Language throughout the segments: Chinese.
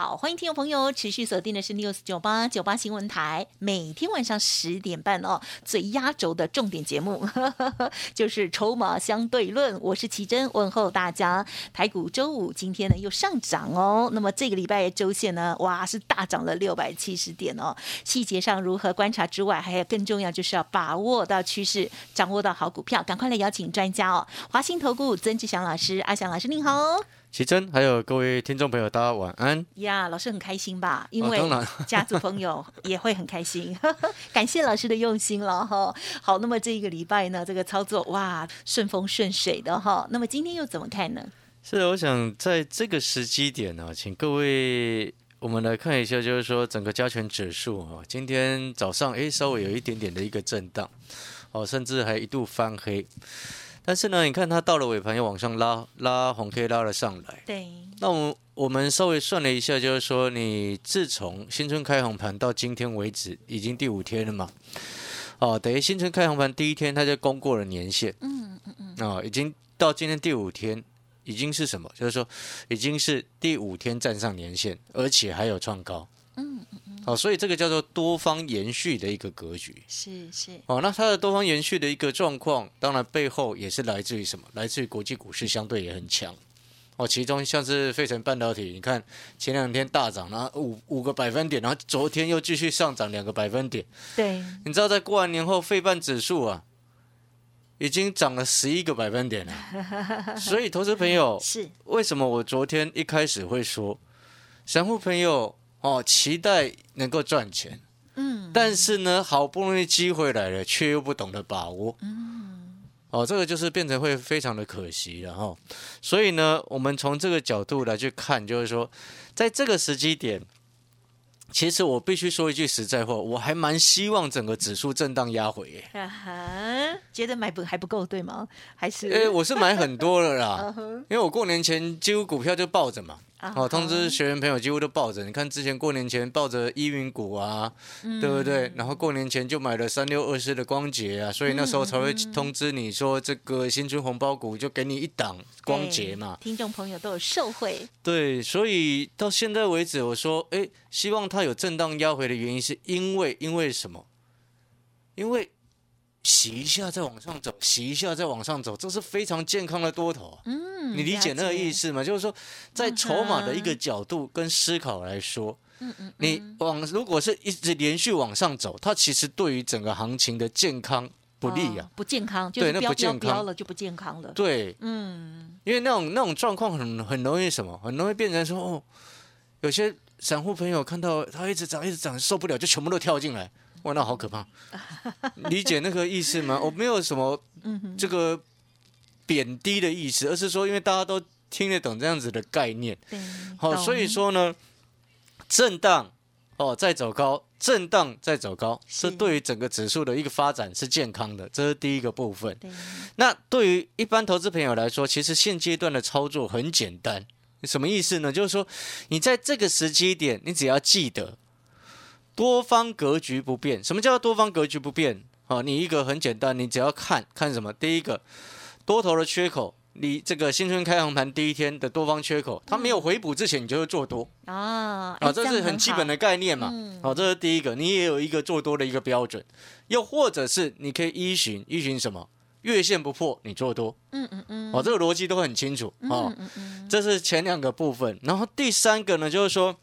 好，欢迎听众朋友持续锁定的是 news 九八九八新闻台，每天晚上十点半哦，最压轴的重点节目 就是筹码相对论。我是奇珍，问候大家。台股周五今天呢又上涨哦，那么这个礼拜周线呢，哇是大涨了六百七十点哦。细节上如何观察之外，还有更重要就是要把握到趋势，掌握到好股票，赶快来邀请专家哦。华兴投顾曾志祥老师，阿祥老师您好。奇珍，还有各位听众朋友，大家晚安。呀，老师很开心吧？因为 家族朋友也会很开心，感谢老师的用心了哈。好，那么这一个礼拜呢，这个操作哇顺风顺水的哈。那么今天又怎么看呢？是，我想在这个时机点呢，请各位我们来看一下，就是说整个加权指数啊，今天早上诶稍微有一点点的一个震荡，哦，甚至还一度翻黑。但是呢，你看它到了尾盘又往上拉，拉红 K 拉了上来。对，那我我们稍微算了一下，就是说你自从新春开红盘到今天为止，已经第五天了嘛。哦，等于新春开红盘第一天它就攻过了年线。嗯嗯嗯，啊、已经到今天第五天，已经是什么？就是说，已经是第五天站上年线，而且还有创高。嗯嗯嗯，哦，所以这个叫做多方延续的一个格局。是是，哦，那它的多方延续的一个状况，当然背后也是来自于什么？来自于国际股市相对也很强。哦，其中像是费城半导体，你看前两天大涨，然后五五个百分点，然后昨天又继续上涨两个百分点。对，你知道在过完年后，费半指数啊，已经涨了十一个百分点了。所以，投资朋友，是为什么我昨天一开始会说，散户朋友哦，期待能够赚钱，嗯但是呢，好不容易机会来了，却又不懂得把握，嗯，哦，这个就是变成会非常的可惜了哈。所以呢，我们从这个角度来去看，就是说，在这个时机点。其实我必须说一句实在话，我还蛮希望整个指数震荡压回耶。啊哈，觉得买不还不够对吗？还是哎，我是买很多了啦 因为我过年前几乎股票就抱着嘛。啊哦，通知学员朋友几乎都抱着。你看之前过年前抱着依云股啊，对不对？然后过年前就买了三六二四的光捷啊，所以那时候才会通知你说这个新春红包股就给你一档光捷嘛。听众朋友都有受惠，对，所以到现在为止，我说，哎，希望它有震荡压回的原因，是因为因为什么？因为洗一下再往上走，洗一下再往上走，这是非常健康的多头啊。嗯，你理解那个意思？吗？就是说，在筹码的一个角度跟思考来说，嗯嗯，你往如果是一直连续往上走，它其实对于整个行情的健康不利啊。哦不健康，就是对那不健康标了就不健康了。对，嗯，因为那种那种状况很很容易什么，很容易变成说哦，有些散户朋友看到它一直涨一直涨受不了，就全部都跳进来，哇，那好可怕。理解那个意思吗？我没有什么这个贬低的意思，而是说因为大家都听得懂这样子的概念。好，懂所以说呢，震荡哦，再走高，震荡再走高，是这对于整个指数的一个发展是健康的，这是第一个部分。那对于一般投资朋友来说，其实现阶段的操作很简单，什么意思呢？就是说你在这个时机点，你只要记得多方格局不变。什么叫多方格局不变？啊，你一个很简单，你只要看看什么？第一个，多头的缺口。你这个新春开红盘第一天的多方缺口，它没有回补之前，你就会做多啊，啊，这是很基本的概念嘛。嗯好，这是第一个，你也有一个做多的一个标准，又或者是你可以依循依循什么月线不破，你做多，嗯嗯嗯，哦，这个逻辑都很清楚哦。嗯嗯这是前两个部分，然后第三个呢，就是说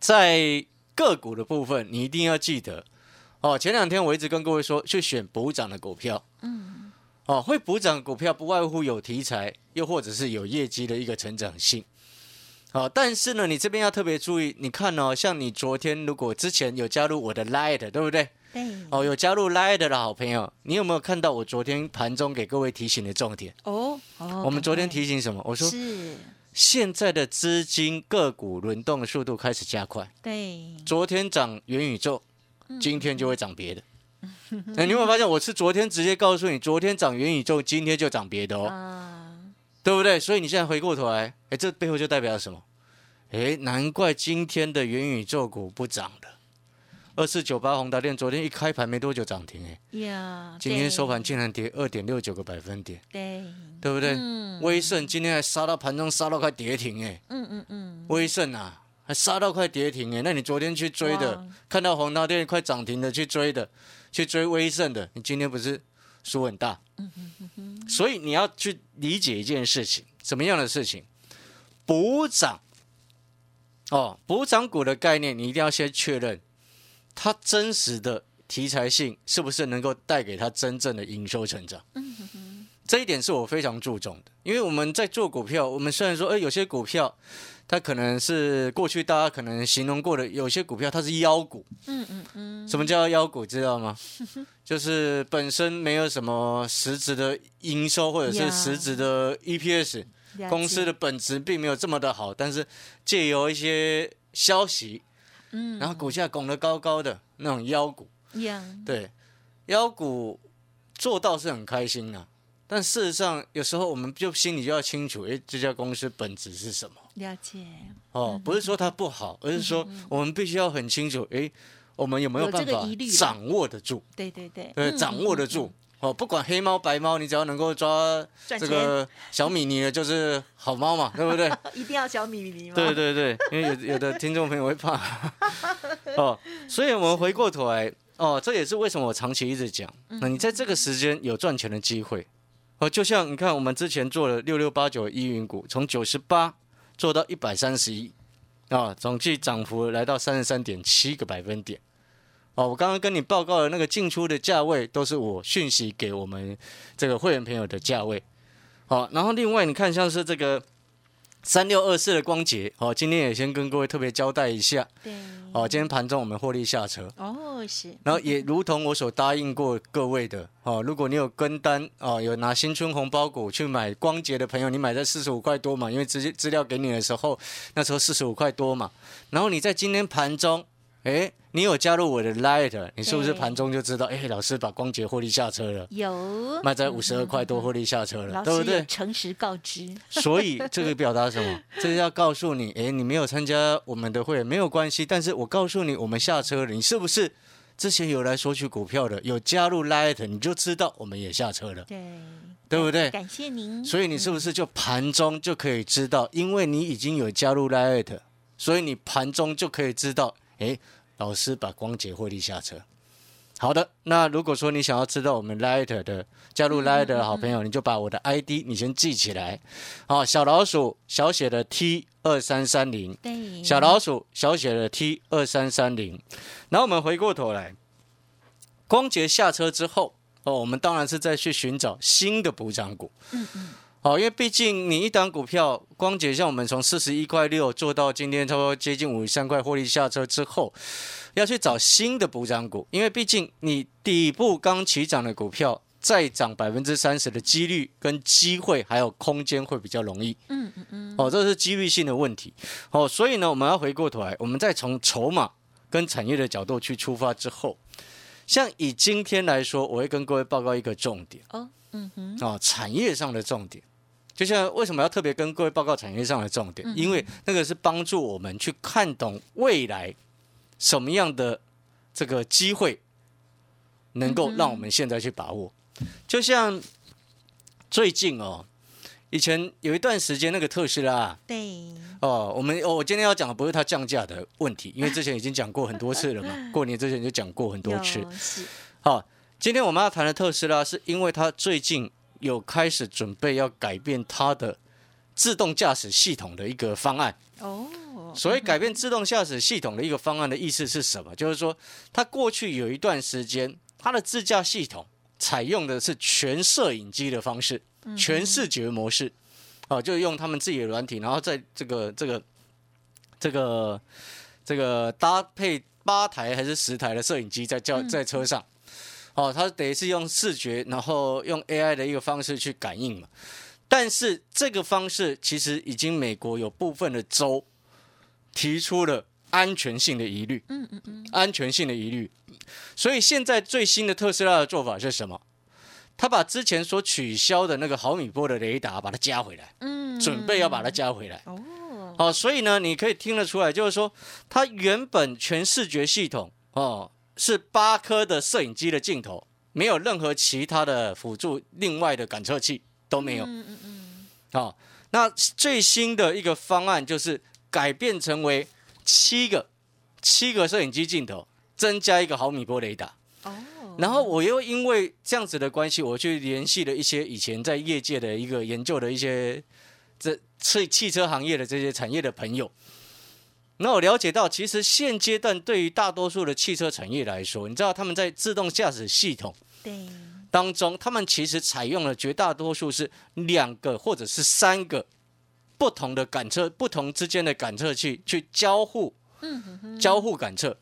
在个股的部分，你一定要记得哦。前两天我一直跟各位说，去选补涨的股票，嗯哦，会补涨的股票不外乎有题材，又或者是有业绩的一个成长性。好、但是呢，你这边要特别注意，你看哦，像你昨天如果之前有加入我的 Light，对不对？对，哦，有加入 Light 的好朋友，你有没有看到我昨天盘中给各位提醒的重点？哦哦，我们昨天提醒什么？我说是，现在的资金个股轮动的速度开始加快，对，昨天涨元宇宙，嗯今天就会涨别的。哎，你有没有发现我是昨天直接告诉你，昨天涨元宇宙，今天就涨别的哦，啊，对不对？所以你现在回过头来，哎，这背后就代表什么？哎，难怪今天的元宇宙股不涨了。二四九八宏达电昨天一开盘没多久涨停，哎，呀，今天收盘竟然跌二点六九个百分点，对，对不对？嗯。威盛今天还杀到盘中杀到快跌停，哎，嗯嗯嗯，威盛啊，还杀到快跌停，哎，那你昨天去追的，看到宏达电快涨停的去追的，去追威盛的，你今天不是输很大？所以你要去理解一件事情，什么样的事情？补涨。哦，补涨股的概念，你一定要先确认它真实的题材性是不是能够带给他真正的营收成长。这一点是我非常注重的，因为我们在做股票，我们虽然说，哎，有些股票它可能是过去大家可能形容过的，有些股票它是妖股。嗯嗯嗯，什么叫妖股？知道吗？就是本身没有什么实质的营收或者是实质的 EPS，公司的本质并没有这么的好，但是借由一些消息，嗯，然后股价拱得高高的那种妖股，呀，对，妖股做到是很开心的、但事实上有时候我们就心里就要清楚，诶，这家公司本质是什么？了解，哦，不是说它不好，而是说我们必须要很清楚，诶，我们有没有办法掌握得住？对对对，对，嗯掌握得，住。哦，不管黑猫白猫，你只要能够抓这个小米妮的，就是好猫嘛，对不对？嗯一定要小米妮吗？对对对，因为有有的听众朋友会怕 哦，所以我们回过头来哦，这也是为什么我长期一直讲，嗯那你在这个时间有赚钱的机会哦，就像你看我们之前做了六六八九依云股，从九十八做到一百三十一啊，总计涨幅来到三十三点七个百分点。哦，我刚刚跟你报告的那个进出的价位，都是我讯息给我们这个会员朋友的价位。好、然后另外你看像是这个三六二四的光捷，哦，今天也先跟各位特别交代一下。对，哦，今天盘中我们获利下车，哦是，然后也如同我所答应过各位的，哦，如果你有跟单，哦，有拿新春红包股去买光捷的朋友，你买在四十五块多嘛，因为资资料给你的时候，那时候四十五块多嘛，然后你在今天盘中，诶，你有加入我的 Light，你是不是盘中就知道，哎，老师把光捷获利下车了，有。卖在五十二块多获利下车了，老对不对？诚实告知，所以这个表达什么？这是要告诉你，哎，你没有参加我们的会员没有关系，但是我告诉你，我们下车了，你是不是之前有来索取股票的，有加入 Light，你就知道我们也下车了，对，对不对？感谢您，所以你是不是就盘中就可以知道，因为你已经有加入 Light，所以你盘中就可以知道，诶，老师把光捷获利下车。好的，那如果说你想要知道我们 Light 的加入 Light 的好朋友，你就把我的 ID 你先记起来，好，小老鼠小写的 T 二三三零，对，小老鼠小写的 T 二三三零。然后我们回过头来，光捷下车之后，哦，我们当然是再去寻找新的补涨股。嗯嗯，好，因为毕竟你一档股票，光捷像我们从四十一块六做到今天差不多接近五十三块获利下车之后，要去找新的补涨股，因为毕竟你底部刚起涨的股票。再涨百分之三十的几率跟机会还有空间会比较容易，嗯嗯嗯，哦，这是几率性的问题。哦，所以呢，我们要回过头来，我们再从筹码跟产业的角度去出发之后，像以今天来说，我会跟各位报告一个重点哦，嗯哼，哦、产业上的重点。就像为什么要特别跟各位报告产业上的重点？因为那个是帮助我们去看懂未来什么样的这个机会，能够让我们现在去把握。就像最近哦，以前有一段时间那个特斯拉啊、对，哦，我们哦，我今天要讲的不是它降价的问题，因为之前已经讲过很多次了嘛，过年之前就讲过很多次。好，今天我们要谈的特斯拉，是因为它最近有开始准备要改变它的自动驾驶系统的一个方案。哦，所以改变自动驾驶系统的一个方案的意思是什么？就是说，它过去有一段时间，它的自驾系统采用的是全摄影机的方式，全视觉模式，哦，就用他们自己的软体，然后在这个这个这个这个搭配八台还是十台的摄影机在叫在车上，哦，它等于是用视觉，然后用 AI 的一个方式去感应嘛。但是这个方式其实已经美国有部分的州提出了安全性的疑虑，嗯嗯嗯，安全性的疑虑。所以现在最新的特斯拉的做法是什么？他把之前所取消的那个毫米波的雷达把它加回来，嗯，准备要把它加回来。哦，好、所以呢，你可以听得出来，就是说，它原本全视觉系统哦是八颗的摄影机的镜头，没有任何其他的辅助，另外的感测器都没有。嗯嗯嗯，哦，那最新的一个方案就是改变成为七个七个摄影机镜头，增加一个毫米波雷达。哦，然后我又因为这样子的关系，我去联系了一些以前在业界的一个研究的一些这汽汽车行业的这些产业的朋友。那我了解到，其实现阶段对于大多数的汽车产业来说，你知道他们在自动驾驶系统对，当中，他们其实采用了绝大多数是两个或者是三个不同的感测、不同之间的感测器去交互嗯哼哼，交互感测。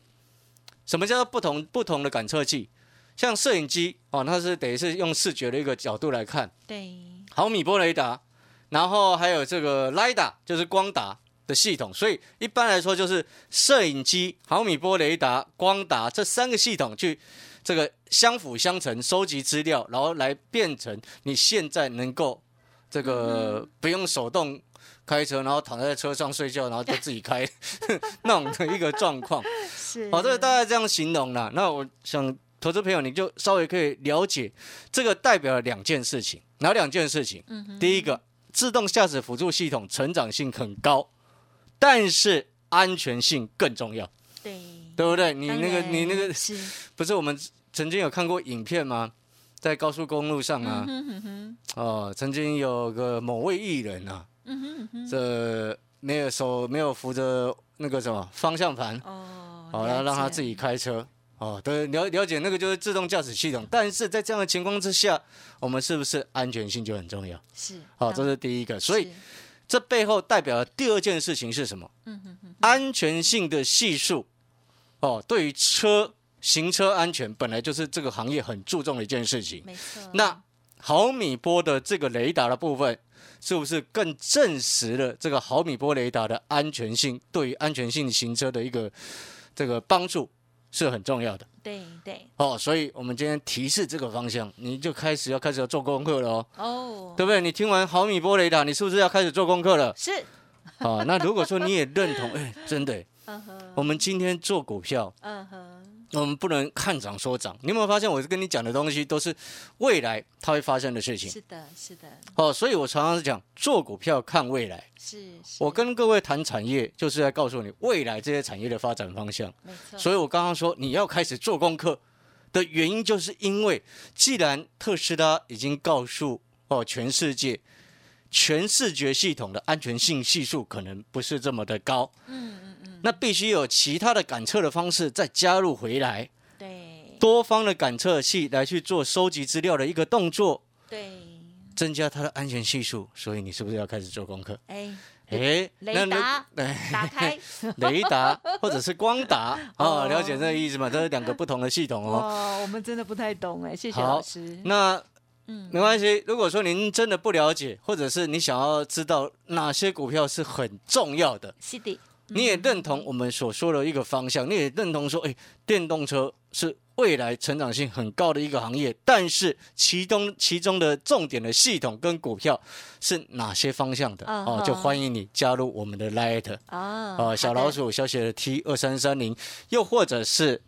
什么叫做不同不同的感测器？像摄影机哦，它是等于是用视觉的一个角度来看对，毫米波雷达，然后还有这个 LiDAR 就是光达的系统。所以一般来说就是摄影机、毫米波雷达、光达这三个系统去这个相辅相成，收集资料，然后来变成你现在能够这个不用手动开车，然后躺在车上睡觉，然后就自己开 那种的一个状况。是，好，这个大概这样形容啦。那我想，投资朋友你就稍微可以了解，这个代表了两件事情，哪两件事情？嗯，第一个，自动驾驶辅助系统成长性很高，但是安全性更重要，对，对不对？你那个你那个是，不是我们曾经有看过影片吗？在高速公路上啊，嗯哼哼，哦，曾经有个某位艺人啊，嗯哼嗯哼，这没有手没有扶着那个什么方向盘，哦，好，然后让他自己开车。哦，对，了了解那个就是自动驾驶系统，但是在这样的情况之下，我们是不是安全性就很重要？是，好，当这是第一个，所以是这背后代表的第二件事情是什么？嗯哼哼，安全性的系数，哦，对于车行车安全本来就是这个行业很注重的一件事情。没错，那毫米波的这个雷达的部分，是不是更证实了这个毫米波雷达的安全性对于安全性行车的一个这个帮助是很重要的对对，哦？所以我们今天提示这个方向，你就开始要开始要做功课了哦，哦，对不对？你听完毫米波雷达，你是不是要开始做功课了？是，啊，那如果说你也认同，哎，真的，我们今天做股票，嗯哼，我们不能看涨说涨。你有没有发现，我跟你讲的东西都是未来它会发生的事情？是的，是的，哦，所以我常常是讲，做股票看未来。是，是我跟各位谈产业，就是在告诉你未来这些产业的发展方向。没错，所以我刚刚说你要开始做功课的原因，就是因为既然特斯拉已经告诉哦全世界，全视觉系统的安全性系数可能不是这么的高，嗯，那必须有其他的感测的方式再加入回来，对多方的感测器来去做收集资料的一个动作，对，增加它的安全系数。所以你是不是要开始做功课？哎，哎，雷达对。打开，雷达或者是光达哦哦，了解这个意思吗？这是两个不同的系统哦。哦，我们真的不太懂哎，谢谢老师，那嗯，没关系，如果说您真的不了解，或者是你想要知道哪些股票是很重要的，是的，你也认同我们所说的一个方向，你也认同说，哎，电动车是未来成长性很高的一个行业，但是其中其中的重点的系统跟股票是哪些方向的嗯哦？就哼欢迎你加入我们的 Light。啊，哦，小老鼠小写的 T 二三三零，又或者是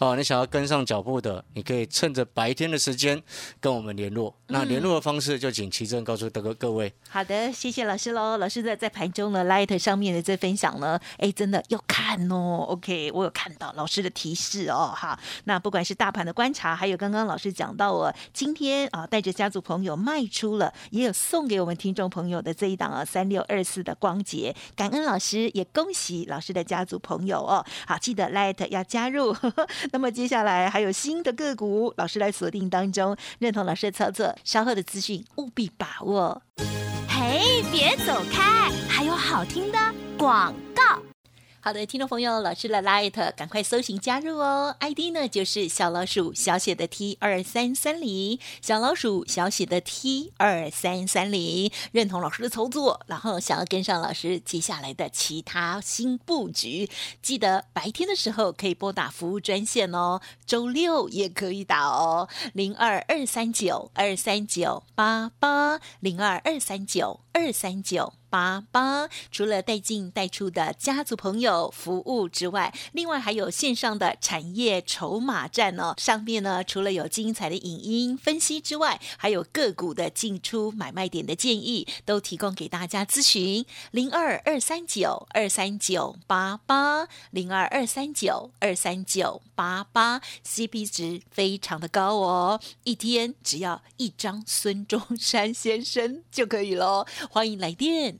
哦，你想要跟上脚步的，你可以趁着白天的时间跟我们联络。那联络的方式就请奇正告诉各个各位。好的，谢谢老师喽。老师在在盘中呢，Light 上面的这分享呢，哎，真的要看哦。OK，我有看到老师的提示哦，哈。那不管是大盘的观察，还有刚刚老师讲到哦，今天啊带着家族朋友卖出了，也有送给我们听众朋友的这一档啊三六二四的光洁，感恩老师，也恭喜老师的家族朋友哦。好，记得 Light 要加入。那么接下来还有新的个股，老师来锁定当中，认同老师的操作，稍后的资讯务必把握。嘿，别走开，还有好听的广告。好的，听众朋友，老师的 Light 赶快搜寻加入哦，ID 呢就是小老鼠小写的 T 二三三零，小老鼠小写的 T 二三三零，认同老师的操作，然后想要跟上老师接下来的其他新布局，记得白天的时候可以拨打服务专线哦，周六也可以打哦，零二二三九二三九八八零二二三九二三九。八八，除了带进带出的家族朋友服务之外，另外还有线上的产业筹码站哦。上面呢，除了有精彩的影音分析之外，还有个股的进出买卖点的建议，都提供给大家咨询。零二二三九二三九八八，零二二三九二三九八八，CP 值非常的高哦，一天只要一张孙中山先生就可以喽。欢迎来电。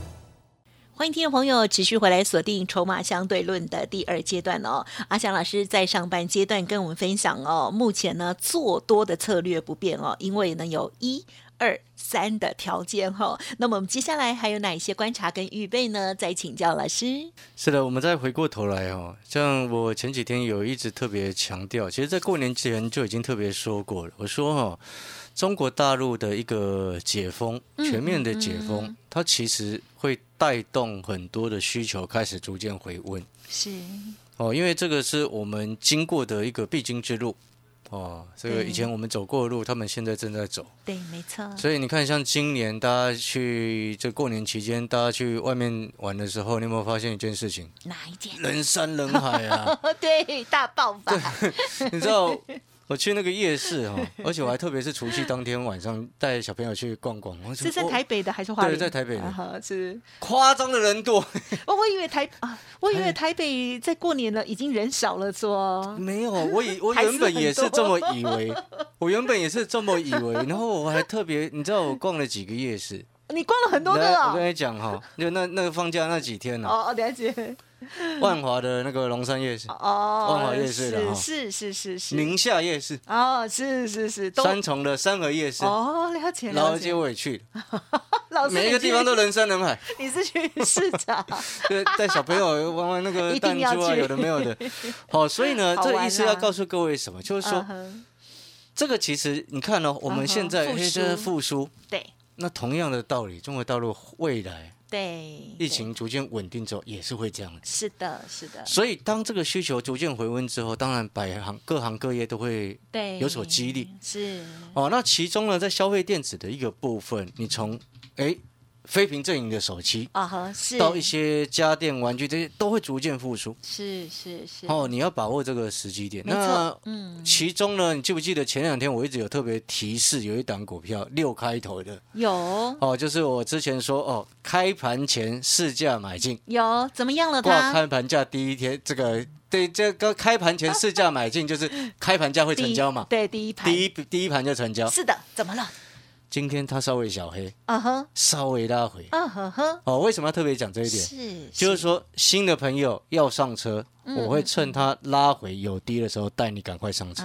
欢迎听众朋友持续回来锁定《筹码相对论》的第二阶段哦。阿翔老师在上半阶段跟我们分享哦，目前呢做多的策略不变哦，因为呢有一二三的条件哈。那么我们接下来还有哪一些观察跟预备呢？再请教老师。是的，我们再回过头来哦，像我前几天有一直特别强调，其实，在过年前就已经特别说过了。我说哈，中国大陆的一个解封，全面的解封，它其实会。带动很多的需求开始逐渐回温，是哦，因为这个是我们经过的一个必经之路哦。这个以前我们走过的路，他们现在正在走，对，没错。所以你看，像今年大家去这过年期间，大家去外面玩的时候，你有没有发现一件事情？哪一件？人山人海啊！对，大爆发。你知道？我去那个夜市哈，而且我还特别是除夕当天晚上带小朋友去逛逛。是在台北的还是花莲？对，在台北的。是夸张的人多。哦，我以为台啊，我以为台北在过年了，已经人少了，说。没有，我以我原本也是这么以为，我原本也是这么以为，然后我还特别，你知道我逛了几个夜市。你逛了很多个啊！我跟你讲哈，就那那个放假那几天呢。哦，了解。万华的那个龙山夜市哦，万华夜市的是是是是，宁夏夜市哦，是是是，三重的三河夜市哦，了解了解。我也去 了，每一个地方都人山人海。你是去市场？对，带小朋友玩玩那个弹珠啊，有的没有的。好，所以呢，这个意思要告诉各位什么？就是说，这个其实你看呢，我们现在在复苏，对，那同样的道理，中国大陆未来。对，疫情逐渐稳定之后，也是会这样。是的，是的。所以，当这个需求逐渐回温之后，当然，百行各行各业都会对有所激励。是哦，那其中呢，在消费电子的一个部分，你从哎。非屏阵营的手机啊，哈，是到一些家电、玩具这些都会逐渐复苏。是是是。哦，你要把握这个时机点。那嗯，其中呢，你记不记得前两天我一直有特别提示，有一档股票六开头的。有。哦，就是我之前说哦，开盘前市价买进。有，怎么样了？挂开盘价第一天，这个对这个开盘前市价买进，就是开盘价会成交嘛？对，第一盘。第一第一盘就成交。是的，怎么了？今天它稍微小黑，啊哼，稍微拉回，啊哦，为什么要特别讲这一点？是，就是说新的朋友要上车，我会趁它拉回有低的时候带你赶快上车，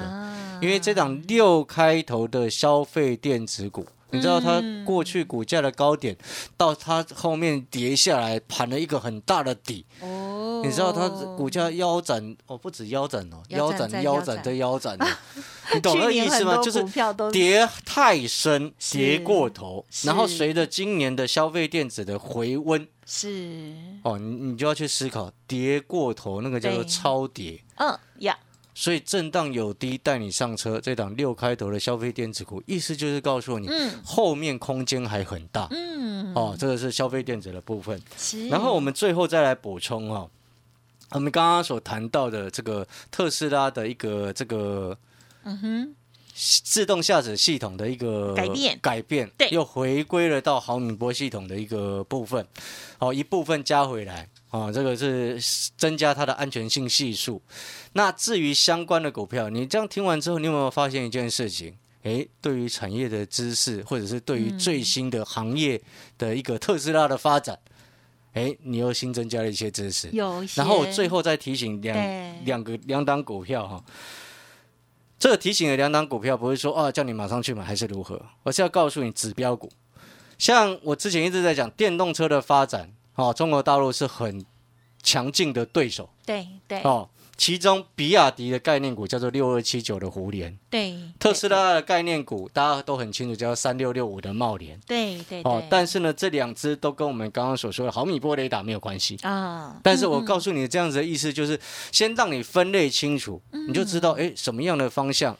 因为这档六开头的消费电子股。你知道它过去股价的高点，到它后面跌下来盘了一个很大的底。哦，你知道它股价腰斩哦，不止腰斩哦，腰斩腰斩再腰斩 你懂那意思吗？就是跌太深，跌过头，然后随着今年的消费电子的回温，是哦，你你就要去思考跌过头那个叫做超跌。嗯呀。所以震荡有低，带你上车。这档六开头的消费电子股，意思就是告诉你，后面空间还很大。嗯，哦，这个是消费电子的部分。然后我们最后再来补充哦，我们刚刚所谈到的这个特斯拉的一个这个，嗯哼，自动驾驶系统的一个改变，改变，对，又回归了到毫米波系统的一个部分。好，一部分加回来。哦，这个是增加它的安全性系数。那至于相关的股票，你这样听完之后，你有没有发现一件事情？诶，对于产业的知识，或者是对于最新的行业的一个特斯拉的发展，诶，你又新增加了一些知识。有一些。然后我最后再提醒两两个两档股票哈。这个提醒的两档股票不是说啊叫你马上去买还是如何，而是要告诉你指标股。像我之前一直在讲电动车的发展，哦，中国大陆是很强劲的对手。对对。哦。其中，比亚迪的概念股叫做六二七九的胡联，对；特斯拉的概念股大家都很清楚，叫三六六五的茂联，对对。哦，但是呢，这两只都跟我们刚刚所说的毫米波雷达没有关系啊。但是我告诉你，这样子的意思就是，先让你分类清楚，你就知道，哎，什么样的方向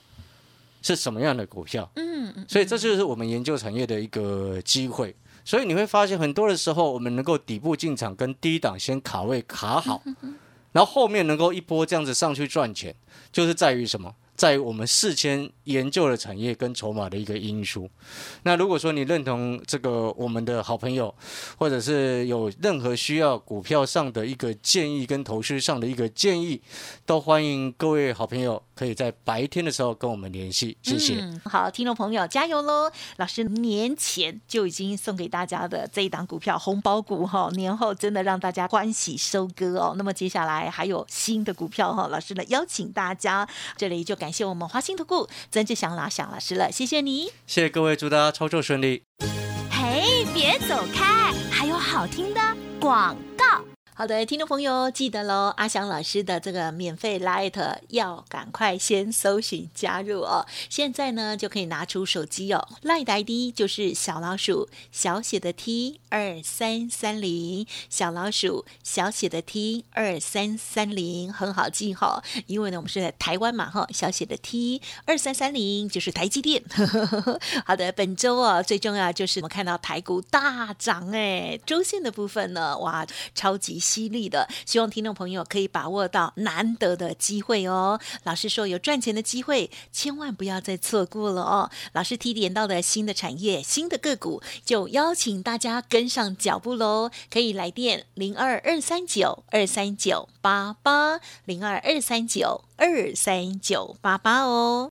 是什么样的股票。嗯嗯。所以这就是我们研究产业的一个机会。所以你会发现，很多的时候，我们能够底部进场，跟低档先卡位卡好。然后后面能够一波这样子上去赚钱，就是在于什么？在于我们事先研究的产业跟筹码的一个因素。那如果说你认同这个我们的好朋友，或者是有任何需要股票上的一个建议跟投资上的一个建议，都欢迎各位好朋友可以在白天的时候跟我们联系。谢谢。好，听众朋友加油喽！老师年前就已经送给大家的这一档股票红包股哈，年后真的让大家欢喜收割哦。那么接下来还有新的股票哈，老师呢邀请大家这里就感。感谢我们华兴投顾曾志祥老想老师了，谢谢你，谢谢各位，祝大家操作顺利。嘿，别走开，还有好听的广告。好的，听众朋友记得喽，阿翔老师的这个免费 Light 要赶快先搜寻加入哦。现在呢就可以拿出手机哦，Light ID 就是小老鼠小写的 T 二三三零，小老鼠小写的 T 二三三零，很好记哈。因为呢我们是在台湾嘛哈，小写的 T 二三三零就是台积电。好的，本周啊最重要就是我们看到台股大涨哎，周线的部分呢哇超级。犀利的，希望听众朋友可以把握到难得的机会哦。老师说有赚钱的机会，千万不要再错过了哦。老师提点到的新的产业、新的个股，就邀请大家跟上脚步喽。可以来电零二二三九二三九八八零二二三九二三九八八哦。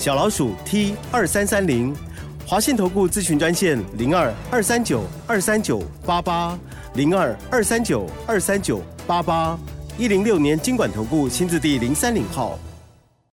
小老鼠 T 二三三零，华信投顾咨询专线零二二三九二三九八八零二二三九二三九八八一零六年经管投顾新字第零三零号。